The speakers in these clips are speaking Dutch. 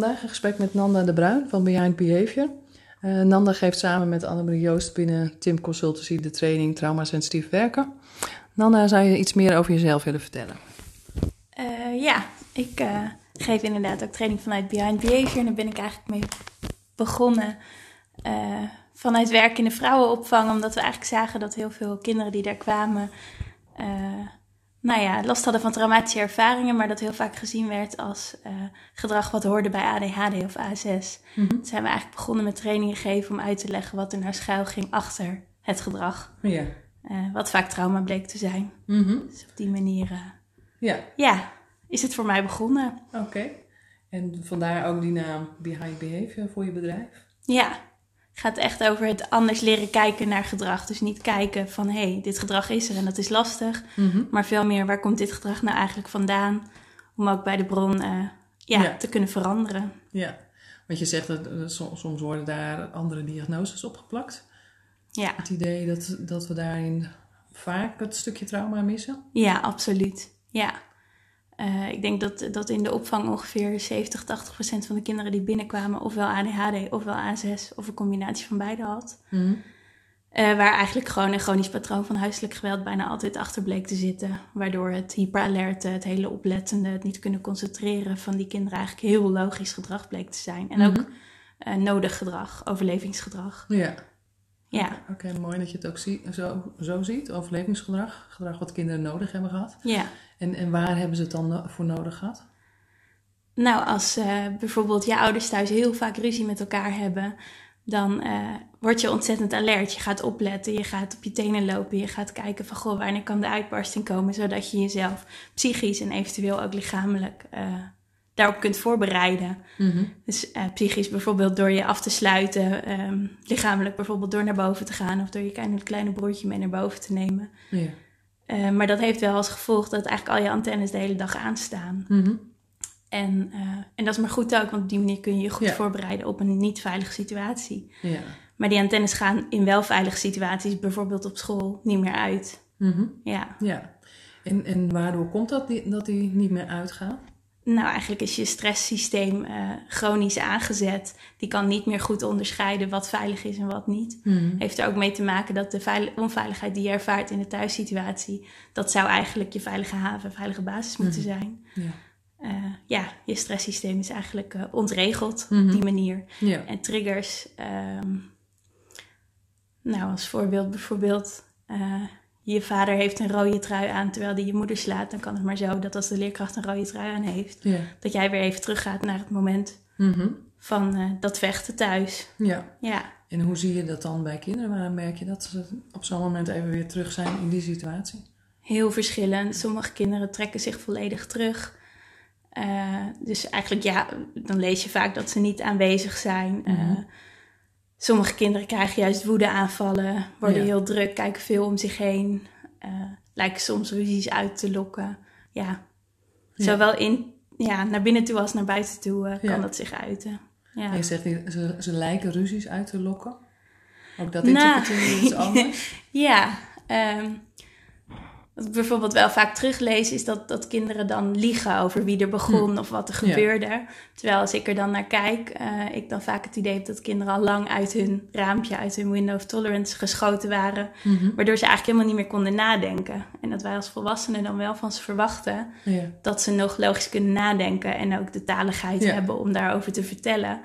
Vandaag een gesprek met Nanda de Bruin van Behind Behavior. Uh, Nanda geeft samen met Annemarie Joost binnen Tim Consultancy de training Traumasensitief werken. Nanda, zou je iets meer over jezelf willen vertellen? Uh, ja, ik uh, geef inderdaad ook training vanuit Behind Behavior. En daar ben ik eigenlijk mee begonnen vanuit werk in de vrouwenopvang. Omdat we eigenlijk zagen dat heel veel kinderen die daar kwamen nou ja, last hadden van traumatische ervaringen, maar dat heel vaak gezien werd als uh, gedrag wat hoorde bij ADHD of A6. Mm -hmm. zijn we eigenlijk begonnen met trainingen geven om uit te leggen wat er nou schuil ging achter het gedrag. Ja. Uh, wat vaak trauma bleek te zijn. Mm -hmm. Dus op die manier uh, ja. ja, is het voor mij begonnen. Oké. En vandaar ook die naam Behind Behavior voor je bedrijf? Ja, gaat echt over het anders leren kijken naar gedrag. Dus niet kijken van hé, hey, dit gedrag is er en dat is lastig. Mm-hmm. Maar veel meer waar komt dit gedrag nou eigenlijk vandaan? Om ook bij de bron uh, ja, ja, te kunnen veranderen. Ja, want je zegt dat uh, soms worden daar andere diagnoses opgeplakt. Ja. Het idee dat, dat we daarin vaak het stukje trauma missen? Ja, absoluut. Ja. Uh, ik denk dat, dat in de opvang ongeveer 70, 80 procent van de kinderen die binnenkwamen ofwel ADHD ofwel A6 of een combinatie van beide had. Mm. Uh, waar eigenlijk gewoon een chronisch patroon van huiselijk geweld bijna altijd achter bleek te zitten. Waardoor het hyperalerte, het hele oplettende, het niet kunnen concentreren van die kinderen eigenlijk heel logisch gedrag bleek te zijn. En mm-hmm. ook uh, nodig gedrag, overlevingsgedrag. Ja. Ja. Oké, okay, mooi dat je het ook zie, zo, zo ziet, overlevingsgedrag. Gedrag wat kinderen nodig hebben gehad. Ja. En, en waar hebben ze het dan voor nodig gehad? Nou, als uh, bijvoorbeeld je ouders thuis heel vaak ruzie met elkaar hebben, dan uh, word je ontzettend alert. Je gaat opletten, je gaat op je tenen lopen, je gaat kijken van goh, wanneer kan de uitbarsting komen, zodat je jezelf psychisch en eventueel ook lichamelijk uh, daarop kunt voorbereiden. Mm-hmm. Dus psychisch bijvoorbeeld door je af te sluiten, um, lichamelijk bijvoorbeeld door naar boven te gaan of door je kleine, kleine broertje mee naar boven te nemen. Ja. Uh, maar dat heeft wel als gevolg dat eigenlijk al je antennes de hele dag aanstaan. Mm-hmm. En, uh, en dat is maar goed ook, want op die manier kun je je goed ja. voorbereiden op een niet veilige situatie. Ja. Maar die antennes gaan in wel veilige situaties, bijvoorbeeld op school, niet meer uit. Mm-hmm. Ja. ja. En, en waardoor komt dat die, dat die niet meer uitgaan? Nou, eigenlijk is je stresssysteem uh, chronisch aangezet. Die kan niet meer goed onderscheiden wat veilig is en wat niet. Mm. Heeft er ook mee te maken dat de onveiligheid die je ervaart in de thuissituatie, dat zou eigenlijk je veilige haven, veilige basis mm. moeten zijn. Ja. Uh, ja, je stresssysteem is eigenlijk uh, ontregeld op die manier. Ja. En triggers, um, nou als voorbeeld bijvoorbeeld je vader heeft een rode trui aan terwijl hij je moeder slaat, dan kan het maar zo dat als de leerkracht een rode trui aan heeft, ja. dat jij weer even teruggaat naar het moment mm-hmm. van uh, dat vechten thuis. Ja. ja. En hoe zie je dat dan bij kinderen? Waar merk je dat ze op zo'n moment even weer terug zijn in die situatie? Heel verschillend. Sommige kinderen trekken zich volledig terug. Uh, dus eigenlijk ja, dan lees je vaak dat ze niet aanwezig zijn. Mm-hmm. Uh, Sommige kinderen krijgen juist woedeaanvallen, worden heel druk, kijken veel om zich heen, uh, lijken soms ruzies uit te lokken. Ja, zowel in, ja, naar binnen toe als naar buiten toe uh, kan dat zich uiten. Ja. je zegt, ze, ze lijken ruzies uit te lokken? Ook dat interpreteer je iets anders? ja, um, wat ik bijvoorbeeld wel vaak teruglees, is dat, dat kinderen dan liegen over wie er begon hm. of wat er gebeurde. Terwijl als ik er dan naar kijk, uh, ik dan vaak het idee heb dat kinderen al lang uit hun raampje, uit hun window of tolerance geschoten waren. Mm-hmm. Waardoor ze eigenlijk helemaal niet meer konden nadenken. En dat wij als volwassenen dan wel van ze verwachten ja. dat ze nog logisch kunnen nadenken en ook de taligheid ja. hebben om daarover te vertellen.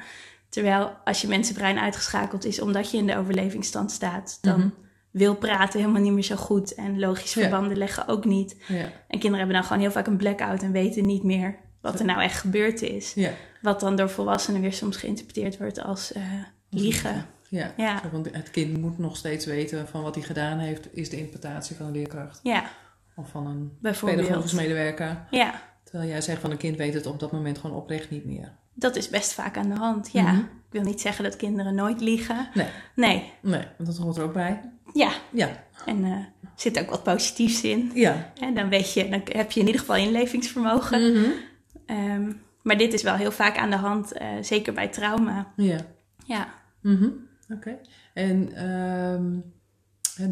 Terwijl als je mensenbrein uitgeschakeld is omdat je in de overlevingsstand staat, dan. Mm-hmm wil praten helemaal niet meer zo goed. En logische verbanden leggen ook niet. Ja. En kinderen hebben dan gewoon heel vaak een blackout en weten niet meer wat er nou echt gebeurd is. Ja. Wat dan door volwassenen weer soms geïnterpreteerd wordt als uh, liegen. Ja, want het kind moet nog steeds weten van wat hij gedaan heeft, is de interpretatie van een leerkracht. Ja. Of van een pedagogisch medewerker. Ja. Terwijl jij zegt van een kind weet het op dat moment gewoon oprecht niet meer. Dat is best vaak aan de hand, ja. Mm -hmm. Ik wil niet zeggen dat kinderen nooit liegen. Nee. Nee. Nee, want dat hoort er ook bij. Ja. ja. En uh, er zit ook wat positiefs in. Ja. En dan weet je, dan heb je in ieder geval inlevingsvermogen. Mm -hmm. um, maar dit is wel heel vaak aan de hand, uh, zeker bij trauma. Ja. Ja. Mm -hmm. Oké. Okay. En um,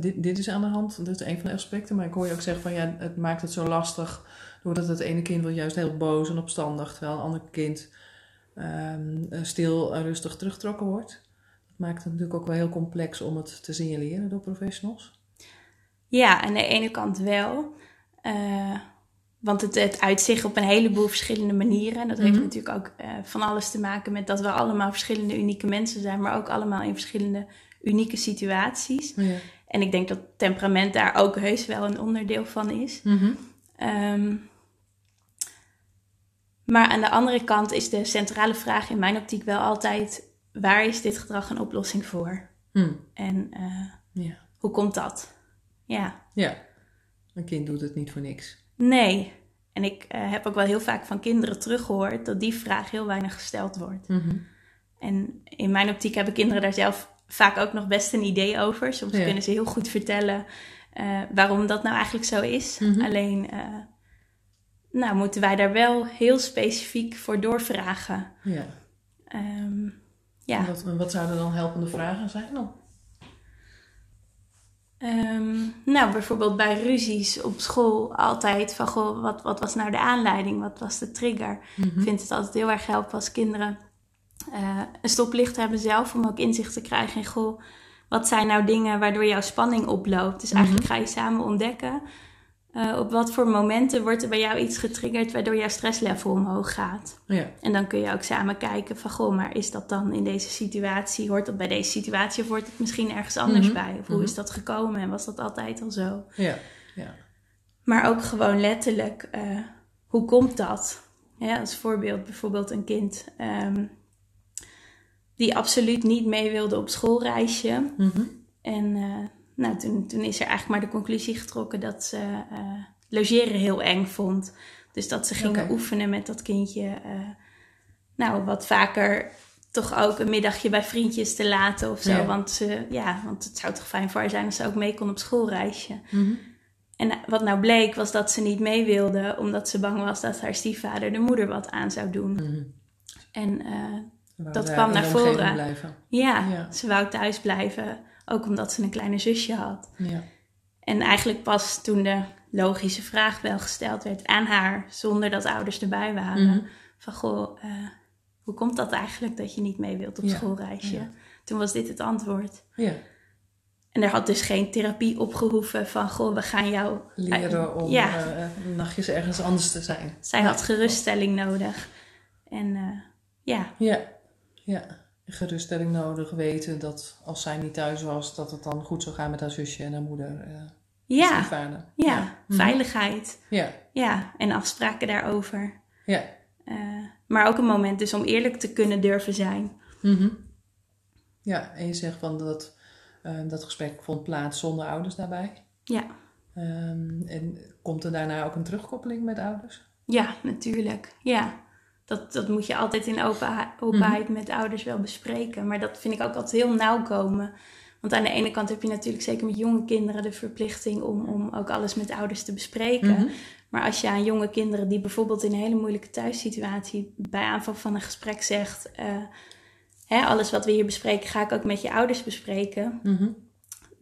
dit, dit is aan de hand, dat is een van de aspecten. Maar ik hoor je ook zeggen van ja, het maakt het zo lastig. Doordat het ene kind wordt juist heel boos en opstandig. Terwijl een ander kind um, stil en rustig teruggetrokken wordt. Maakt het natuurlijk ook wel heel complex om het te signaleren door professionals. Ja, aan de ene kant wel. Uh, want het, het uitzicht op een heleboel verschillende manieren. Dat heeft mhm. natuurlijk ook uh, van alles te maken met dat we allemaal verschillende unieke mensen zijn, maar ook allemaal in verschillende unieke situaties. Ja. En ik denk dat temperament daar ook heus wel een onderdeel van is. Mm maar aan de andere kant is de centrale vraag in mijn optiek wel altijd: waar is dit gedrag een oplossing voor? Hmm. En uh, ja. hoe komt dat? Ja. Ja, een kind doet het niet voor niks. Nee. En ik uh, heb ook wel heel vaak van kinderen teruggehoord dat die vraag heel weinig gesteld wordt. Mm En in mijn optiek hebben kinderen daar zelf vaak ook nog best een idee over. Soms kunnen ze heel goed vertellen uh, waarom dat nou eigenlijk zo is. Mm -hmm. Alleen nou, moeten wij daar wel heel specifiek voor doorvragen. Ja. Um, ja. En wat, wat zouden dan helpende vragen zijn dan? Um, nou, bijvoorbeeld bij ruzies op school altijd van, goh, wat, wat was nou de aanleiding? Wat was de trigger? Mm Ik vind het altijd heel erg helpen als kinderen uh, een stoplicht hebben zelf, om ook inzicht te krijgen in, goh, wat zijn nou dingen waardoor jouw spanning oploopt? Dus eigenlijk mhm. ga je samen ontdekken, uh, op wat voor momenten wordt er bij jou iets getriggerd waardoor jouw stresslevel omhoog gaat? Ja. En dan kun je ook samen kijken van, goh, maar is dat dan in deze situatie, hoort dat bij deze situatie of hoort het misschien ergens anders mhm. bij? Of hoe mhm. is dat gekomen en was dat altijd al zo? Ja, ja. Maar ook gewoon letterlijk, uh, hoe komt dat? Ja, als voorbeeld bijvoorbeeld een kind um, die absoluut niet mee wilde op schoolreisje. Mm -hmm. En uh, nou, toen, toen is er eigenlijk maar de conclusie getrokken dat ze uh, logeren heel eng vond. Dus dat ze gingen oefenen met dat kindje. Uh, nou, wat vaker toch ook een middagje bij vriendjes te laten of zo. Want, ze, ja, want het zou toch fijn voor haar zijn als ze ook mee kon op schoolreisje. Mm En wat nou bleek was dat ze niet mee wilde, omdat ze bang was dat haar stiefvader de moeder wat aan zou doen. Mm En uh, dat kwam naar voren. Ja, ja, ze wou thuis blijven. Ook omdat ze een kleine zusje had. Ja. En eigenlijk pas toen de logische vraag wel gesteld werd aan haar, zonder dat ouders erbij waren: mhm. van goh, uh, hoe komt dat eigenlijk dat je niet mee wilt op schoolreisje? Toen was dit het antwoord. Ja. En er had dus geen therapie opgehoeven van, goh, we gaan jou... Leren om ja. uh, nachtjes ergens anders te zijn. Zij had geruststelling nodig. En uh, ja. Ja, ja geruststelling nodig, weten dat als zij niet thuis was, dat het dan goed zou gaan met haar zusje en haar moeder. Uh, ja. ja, ja, mhm. veiligheid. Ja. ja, en afspraken daarover. Ja. Uh, maar ook een moment dus om eerlijk te kunnen durven zijn. Mm Ja, en je zegt van dat uh, dat gesprek vond plaats zonder ouders daarbij. Ja. Um, en komt er daarna ook een terugkoppeling met ouders? Ja, natuurlijk. Ja dat, dat moet je altijd in open, openheid mhm. met ouders wel bespreken. Maar dat vind ik ook altijd heel nauw komen. Want aan de ene kant heb je natuurlijk zeker met jonge kinderen de verplichting om, om ook alles met ouders te bespreken. Mhm. Maar als je aan jonge kinderen die bijvoorbeeld in een hele moeilijke thuissituatie bij aanvang van een gesprek zegt: uh, hè, alles wat we hier bespreken, ga ik ook met je ouders bespreken. Mhm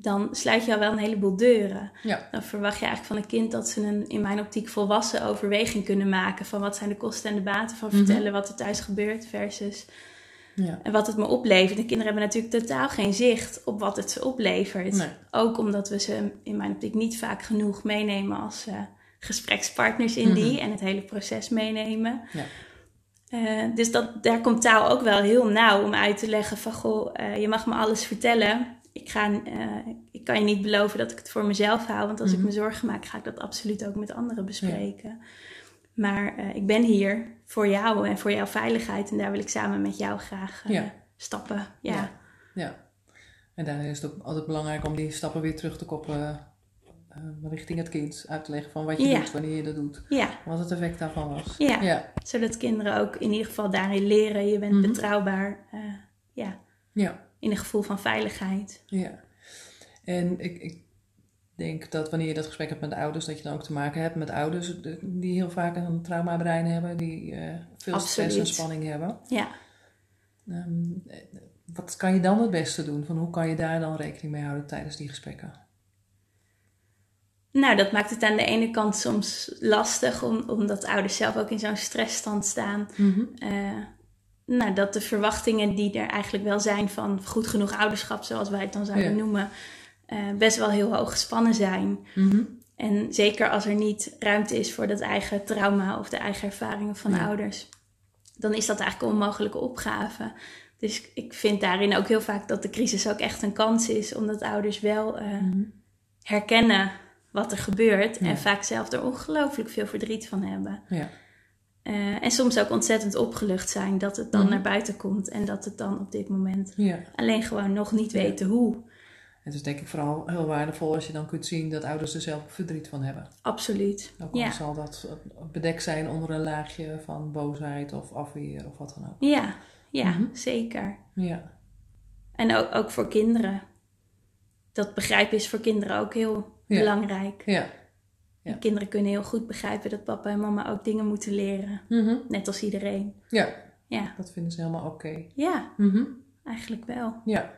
dan sluit je al wel een heleboel deuren. Ja. Dan verwacht je eigenlijk van een kind dat ze een, in mijn optiek, volwassen overweging kunnen maken van wat zijn de kosten en de baten van mhm. vertellen wat er thuis gebeurt versus ja. en wat het me oplevert. De kinderen hebben natuurlijk totaal geen zicht op wat het ze oplevert. Ook omdat we ze in mijn optiek niet vaak genoeg meenemen als uh, gesprekspartners in die mhm. en het hele proces meenemen. Ja. Uh, dus dat, daar komt taal ook wel heel nauw om uit te leggen van goh, uh, je mag me alles vertellen ik, ga, uh, ik kan je niet beloven dat ik het voor mezelf hou. Want als ik mhm. me zorgen maak, ga ik dat absoluut ook met anderen bespreken. Maar uh, ik ben hier voor jou en voor jouw veiligheid. En daar wil ik samen met jou graag uh, stappen. Ja. ja. ja. En daar is het ook altijd belangrijk om die stappen weer terug te koppelen richting het kind. Uit te leggen van wat je doet, wanneer je dat doet. Ja. Wat het effect daarvan was. Ja. Zodat kinderen ook in ieder geval daarin leren. Je bent mm betrouwbaar. ja. Ja in een gevoel van veiligheid. Ja, en ik, ik denk dat wanneer je dat gesprek hebt met ouders, dat je dan ook te maken hebt met ouders die heel vaak een traumabrein hebben, die uh, veel stress en spanning hebben. Ja. Um, wat kan je dan het beste doen? Van hoe kan je daar dan rekening mee houden tijdens die gesprekken? Nou, dat maakt het aan de ene kant soms lastig, om, omdat ouders zelf ook in zo'n stressstand staan. Mm nou, dat de verwachtingen die er eigenlijk wel zijn van goed genoeg ouderschap, zoals wij het dan zouden noemen, uh, best wel heel hoog gespannen zijn. Mhm. En zeker als er niet ruimte is voor dat eigen trauma of de eigen ervaringen van ouders, dan is dat eigenlijk een onmogelijke opgave. Dus ik vind daarin ook heel vaak dat de crisis ook echt een kans is, omdat ouders wel uh, herkennen wat er gebeurt en vaak zelf er ongelooflijk veel verdriet van hebben. Ja. Uh, en soms ook ontzettend opgelucht zijn dat het dan mhm. naar buiten komt en dat het dan op dit moment alleen gewoon nog niet weten hoe. Het is denk ik vooral heel waardevol als je dan kunt zien dat ouders er zelf verdriet van hebben. Absoluut. Ook al zal dat bedekt zijn onder een laagje van boosheid of afweer of wat dan ook. Ja, ja mhm. zeker. Ja. En ook, ook voor kinderen. Dat begrijpen is voor kinderen ook heel belangrijk. Ja. Ja. Kinderen kunnen heel goed begrijpen dat papa en mama ook dingen moeten leren. Mhm. Net als iedereen. Ja. ja. Dat vinden ze helemaal oké. Ja, mhm. eigenlijk wel. Ja.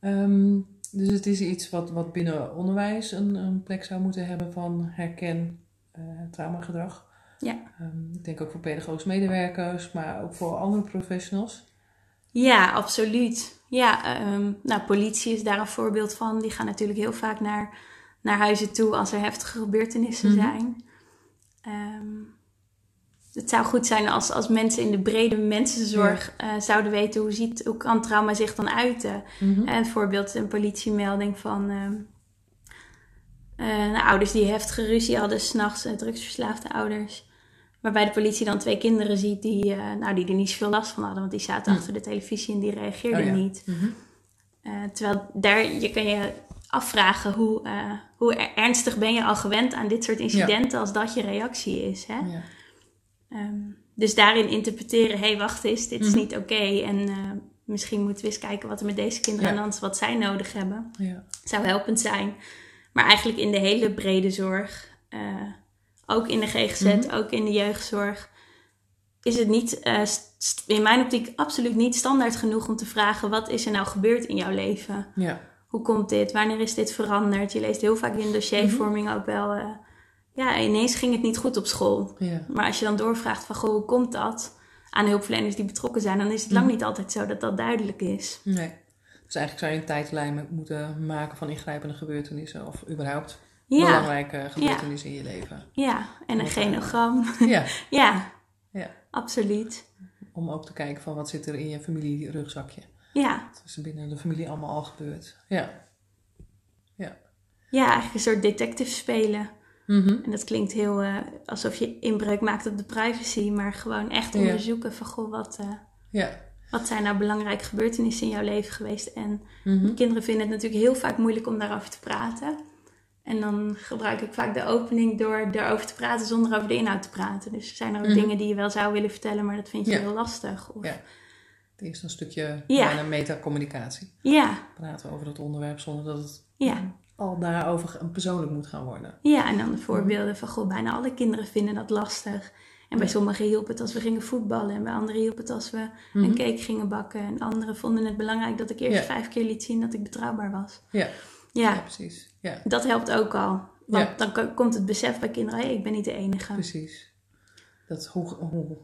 Ehm, dus het is iets wat, wat binnen onderwijs een, een plek zou moeten hebben van herken uh, traumagedrag. Ja. Um, ik denk ook voor pedagogische medewerkers, maar ook voor andere professionals. Ja, absoluut. Ja, um, nou, politie is daar een voorbeeld van. Die gaan natuurlijk heel vaak naar, naar huizen toe als er heftige gebeurtenissen mhm. zijn. Um, het zou goed zijn als, als mensen in de brede mensenzorg ja. uh, zouden weten hoe, ziet, hoe kan trauma zich dan uiten. Mm -hmm. een voorbeeld, een politiemelding van uh, nou, ouders die heftige ruzie hadden s'nachts, drugsverslaafde ouders. Waarbij de politie dan twee kinderen ziet die, nou, die er niet zoveel last van hadden, want die zaten mm. achter de televisie en die reageerden oh, niet. -hmm. terwijl daar je kan je afvragen hoe, hoe ernstig ben je al gewend aan dit soort incidenten als dat je reactie is. Hè? Ja. Ehm, dus daarin interpreteren, hé, hey, wacht eens, dit is mhm. niet oké. En uh, misschien moeten we eens kijken wat er met deze kinderen aan de hand is, wat zij nodig hebben. Ja. Zou helpend zijn. Maar eigenlijk in de hele brede zorg, uh, ook in de GGZ, mm ook in de jeugdzorg, is het niet, in mijn optiek, absoluut niet standaard genoeg om te vragen: wat is er nou gebeurd in jouw leven? Ja. Hoe komt dit? Wanneer is dit veranderd? Je leest heel vaak in dossiervorming ook wel ja, ineens ging het niet goed op school. Ja. Maar als je dan doorvraagt van, goh, hoe komt dat? Aan hulpverleners die betrokken zijn, dan is het lang mhm. niet altijd zo dat dat duidelijk is. Nee. Dus eigenlijk zou je een tijdlijn moeten maken van ingrijpende gebeurtenissen of überhaupt belangrijke gebeurtenissen in je leven. Ja, en een genogram. Ja. ja. ja, absoluut. Om ook te kijken van wat zit er in je familie rugzakje. Ja. Wat is binnen de familie allemaal al gebeurd. Ja. Ja. Ja, eigenlijk een soort detective spelen. Mhm. En dat klinkt heel uh, alsof je inbreuk maakt op de privacy, maar gewoon echt onderzoeken van goh, wat, uh, ja. wat zijn nou belangrijke gebeurtenissen in jouw leven geweest. En mhm. kinderen vinden het natuurlijk heel vaak moeilijk om daarover te praten. En dan gebruik ik vaak de opening door erover te praten zonder over de inhoud te praten. Dus zijn er ook mhm. dingen die je wel zou willen vertellen, maar dat vind je heel lastig. Of, is een stukje ja. metacommunicatie. Ja. Praten over het onderwerp zonder dat het ja al daarover persoonlijk moet gaan worden. Ja, en dan de voorbeelden van, goh, bijna alle kinderen vinden dat lastig. En bij sommigen hielp het als we gingen voetballen. En bij anderen hielp het als we een mhm. cake gingen bakken. En anderen vonden het belangrijk dat ik eerst vijf keer liet zien dat ik betrouwbaar was. Ja, ja. precies. Ja. Dat helpt ook al. Want dan komt het besef bij kinderen, hey, ik ben niet de enige. Precies. Dat hoe, hoe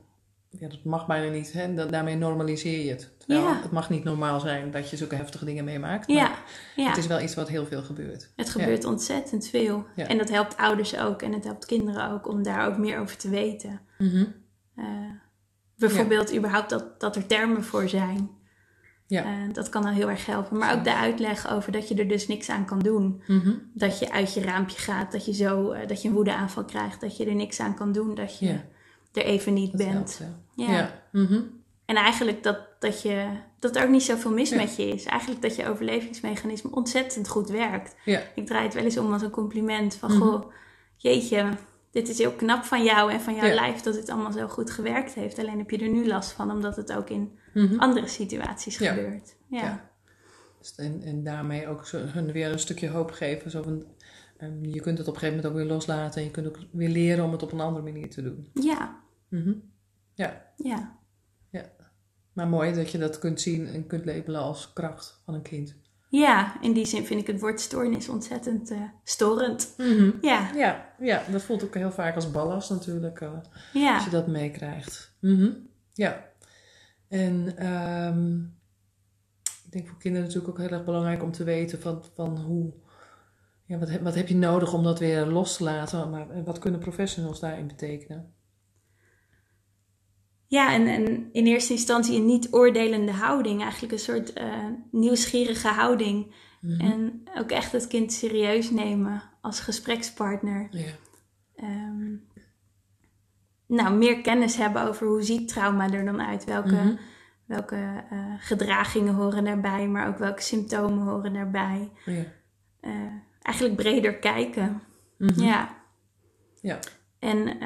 ja, dat mag bijna niet. Hè? daarmee normaliseer je het. ja. het mag niet normaal zijn dat je zulke heftige dingen meemaakt. Maar ja. ja. het is wel iets wat heel veel gebeurt. Het gebeurt ontzettend veel. En dat helpt ouders ook en het helpt kinderen ook om daar ook meer over te weten. Mhm. Eh, bijvoorbeeld überhaupt dat, dat er termen voor zijn. Ja. Uh, dat kan al heel erg helpen. Maar ook de uitleg over dat je er dus niks aan kan doen. Mhm. Dat je uit je raampje gaat, dat je zo uh, dat je een woedeaanval krijgt, dat je er niks aan kan doen. Dat je er even niet bent. ja. ja. Mhm. En eigenlijk dat, dat, je, dat er ook niet zoveel mis met je is. Eigenlijk dat je overlevingsmechanisme ontzettend goed werkt. Ja. Ik draai het wel eens om als een compliment van... Mhm. Goh, jeetje, dit is heel knap van jou en van jouw lijf dat het allemaal zo goed gewerkt heeft. Alleen heb je er nu last van, omdat het ook in mhm. andere situaties gebeurt. Ja. Dus en, en daarmee ook hun weer een stukje hoop geven. Zo van, um, je kunt het op een gegeven moment ook weer loslaten. En je kunt ook weer leren om het op een andere manier te doen. Ja. Mhm. Ja. Ja. Ja. Maar mooi dat je dat kunt zien en kunt labelen als kracht van een kind. Ja, in die zin vind ik het woord stoornis ontzettend uh, storend. Mhm. ja. ja. Ja, dat voelt ook heel vaak als ballast natuurlijk. Uh, ja. Als je dat meekrijgt. Mm Ja. En um, ik denk voor kinderen natuurlijk ook heel erg belangrijk om te weten van, van hoe, ja, wat, wat heb je nodig om dat weer los te laten, maar wat kunnen professionals daarin betekenen? Ja, en, en in eerste instantie een niet oordelende houding, eigenlijk een soort uh, nieuwsgierige houding. Mhm. En ook echt het kind serieus nemen als gesprekspartner. Ja. Ehm, nou, meer kennis hebben over hoe ziet trauma er dan uit, welke, mhm. welke uh, gedragingen horen daarbij, maar ook welke symptomen horen daarbij. Ja. Uh, eigenlijk breder kijken. Mhm. Ja. ja. En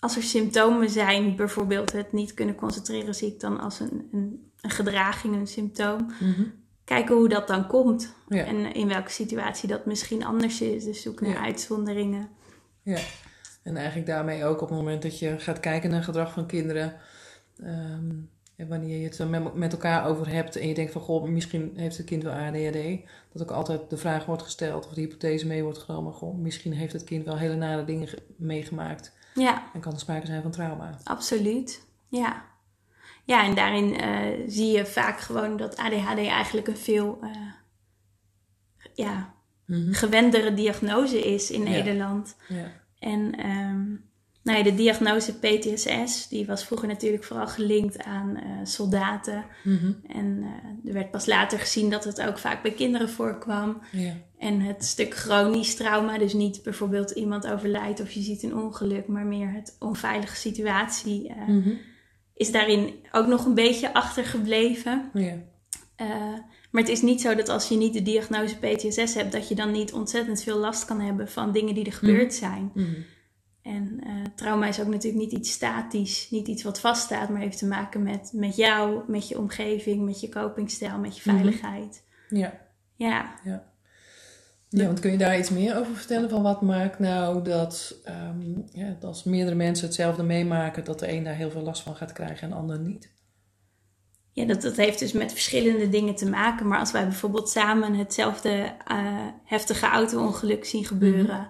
als er symptomen zijn, bijvoorbeeld het niet kunnen concentreren, zie ik dan als een, een, een gedraging, een symptoom. Mhm. Kijken hoe dat dan komt en in welke situatie dat misschien anders is. Dus zoek naar uitzonderingen. Ja, en eigenlijk daarmee ook op het moment dat je gaat kijken naar gedrag van kinderen. Um, en wanneer je het er met elkaar over hebt en je denkt van goh, misschien heeft het kind wel ADHD, dat ook altijd de vraag wordt gesteld of de hypothese mee wordt genomen. Goh, misschien heeft het kind wel hele nare dingen meegemaakt. Ja. En kan er sprake zijn van trauma. Absoluut, ja. Ja, en daarin uh, zie je vaak gewoon dat ADHD eigenlijk een veel uh, ja, mm gewendere diagnose is in Nederland. Ja. En um, nou ja, de diagnose PTSS, die was vroeger natuurlijk vooral gelinkt aan uh, soldaten. Mhm. En uh, er werd pas later gezien dat het ook vaak bij kinderen voorkwam. Ja. En het stuk chronisch trauma, dus niet bijvoorbeeld iemand overlijdt of je ziet een ongeluk, maar meer het onveilige situatie, uh, mm is daarin ook nog een beetje achtergebleven. Ja. maar het is niet zo dat als je niet de diagnose PTSS hebt, dat je dan niet ontzettend veel last kan hebben van dingen die er gebeurd mhm. zijn. En uh, trauma is ook natuurlijk niet iets statisch, niet iets wat vaststaat, maar heeft te maken met, met jou, met je omgeving, met je copingstijl, met je mhm. veiligheid. Ja. Ja. ja. Ja, want kun je daar iets meer over vertellen? Van wat maakt nou dat um, ja, als meerdere mensen hetzelfde meemaken, dat de een daar heel veel last van gaat krijgen en de ander niet? Ja, dat, dat heeft dus met verschillende dingen te maken. Maar als wij bijvoorbeeld samen hetzelfde uh, heftige auto-ongeluk zien gebeuren. Mhm.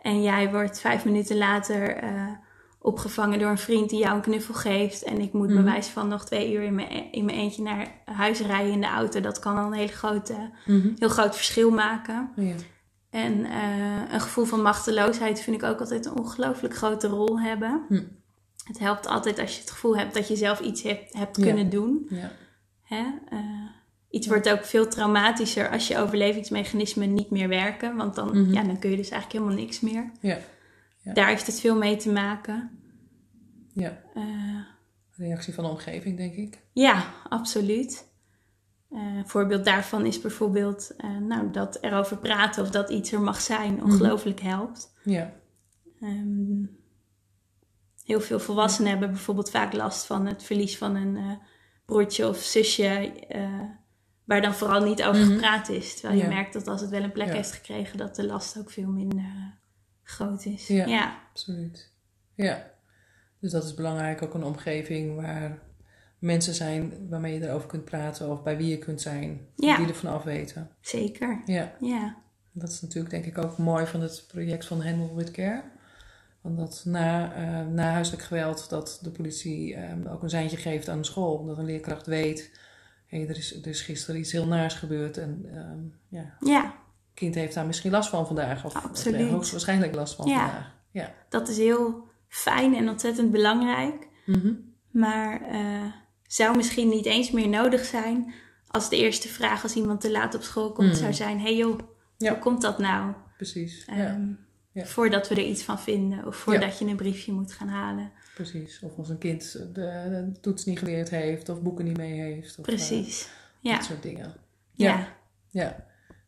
En jij wordt vijf minuten later uh, opgevangen door een vriend die jou een knuffel geeft. En ik moet mm. bewijs van nog twee uur in mijn, e-, in mijn eentje naar huis rijden in de auto. Dat kan al een hele grote, mhm. heel groot verschil maken. Ja. En uh, een gevoel van machteloosheid vind ik ook altijd een ongelooflijk grote rol hebben. Hm. Het helpt altijd als je het gevoel hebt dat je zelf iets hebt, hebt kunnen doen. Ja. Hè? Uh, Iets wordt ook veel traumatischer als je overlevingsmechanismen niet meer werken. Want dan, mhm. ja, dan kun je dus eigenlijk helemaal niks meer. Ja. ja. Daar heeft het veel mee te maken. Ja. Uh, Reactie van de omgeving, denk ik. Ja, absoluut. Uh, een voorbeeld daarvan is bijvoorbeeld uh, nou, dat erover praten of dat iets er mag zijn mhm. ongelooflijk helpt. Ja. Um, heel veel volwassenen hebben bijvoorbeeld vaak last van het verlies van een broertje of zusje waar dan vooral niet over mhm. gepraat is. Terwijl je merkt dat als het wel een plek heeft gekregen, dat de last ook veel minder uh, groot is. Ja, ja, absoluut. Ja, dus dat is belangrijk. Ook een omgeving waar mensen zijn waarmee je erover kunt praten of bij wie je kunt zijn, die ervan af weten. Zeker. Ja. ja. Dat is natuurlijk denk ik ook mooi van het project van Handle with Care. Want dat na, uh, na huiselijk geweld dat de politie um, ook een seintje geeft aan de school. Dat een leerkracht weet hey, er, is, er is gisteren iets heel naars gebeurd en um, ja, ja. kind heeft daar misschien last van vandaag. Of Absoluut. hoogstwaarschijnlijk last van ja. vandaag. Ja, dat is heel fijn en ontzettend belangrijk. Mhm. Maar uh, zou misschien niet eens meer nodig zijn als de eerste vraag als iemand te laat op school komt zou mhm. zijn: hey joh, hoe komt dat nou? Precies. Um, ja. Voordat we er iets van vinden of voordat je een briefje moet gaan halen. Precies. Of als een kind de, de, toets niet geleerd heeft of boeken niet mee heeft. Of, Precies. Uh, ja. Dat soort dingen. Ja. ja.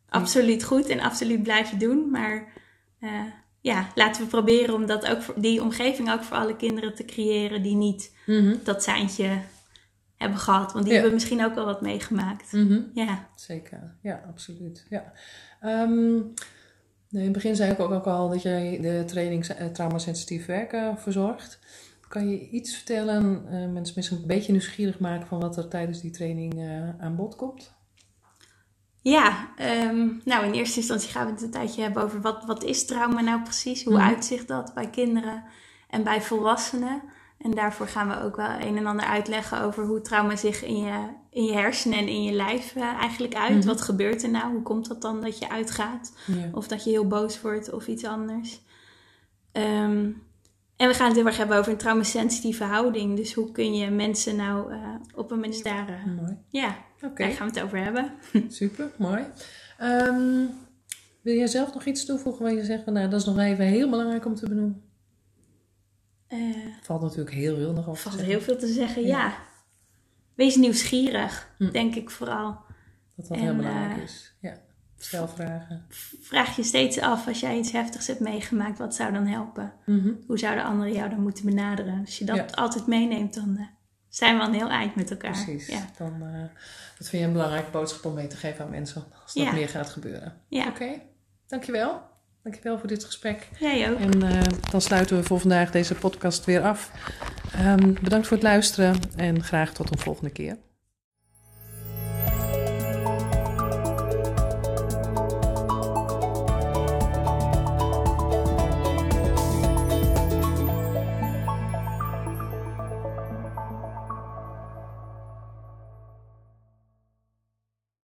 Absoluut goed en absoluut blijven doen. Maar uh, ja, laten we proberen om dat ook voor, die omgeving ook voor alle kinderen te creëren die niet mm-hmm. dat seintje hebben gehad. Want die hebben misschien ook wel wat meegemaakt. Mm-hmm. Ja. Zeker. Ja, absoluut. Ja. Um, in het begin zei ik ook, ook al dat jij de training traumasensitief werken verzorgt. Kan je iets vertellen, uh, mensen misschien een beetje nieuwsgierig maken van wat er tijdens die training uh, aan bod komt? Ja, um, nou in eerste instantie gaan we het een tijdje hebben over wat, wat is trauma nou precies? Hoe mm uitzicht dat bij kinderen en bij volwassenen? En daarvoor gaan we ook wel een en ander uitleggen over hoe trauma zich in je, in je hersenen en in je lijf uh, eigenlijk uit. Mhm. Wat gebeurt er nou? Hoe komt dat dan dat je uitgaat? Of dat je heel boos wordt of iets anders. Ehm, en we gaan het heel erg hebben over een traumasensitieve houding. Dus hoe kun je mensen nou uh, op een manier daar... Uh, mooi. Ja, okay. daar gaan we het over hebben. Super, mooi. Um, wil jij zelf nog iets toevoegen waar je zegt, van, nou dat is nog even heel belangrijk om te benoemen? Uh, valt natuurlijk heel veel nog over. Valt heel veel te zeggen, ja. Wees nieuwsgierig, hm. denk ik vooral. Dat dat heel belangrijk is. Ja. Stel vragen. Vraag je steeds af als jij iets heftigs hebt meegemaakt, wat zou dan helpen? Mm Hoe zouden anderen jou dan moeten benaderen? Als je dat altijd meeneemt, dan uh, zijn we al een heel eind met elkaar. Precies. Ja. Dan, uh, dat vind je een belangrijke boodschap om mee te geven aan mensen als dat meer gaat gebeuren. Ja. Oké, dankjewel. Dankjewel voor dit gesprek. Jij ook. En uh, dan sluiten we voor vandaag deze podcast weer af. Um, bedankt voor het luisteren en graag tot een volgende keer.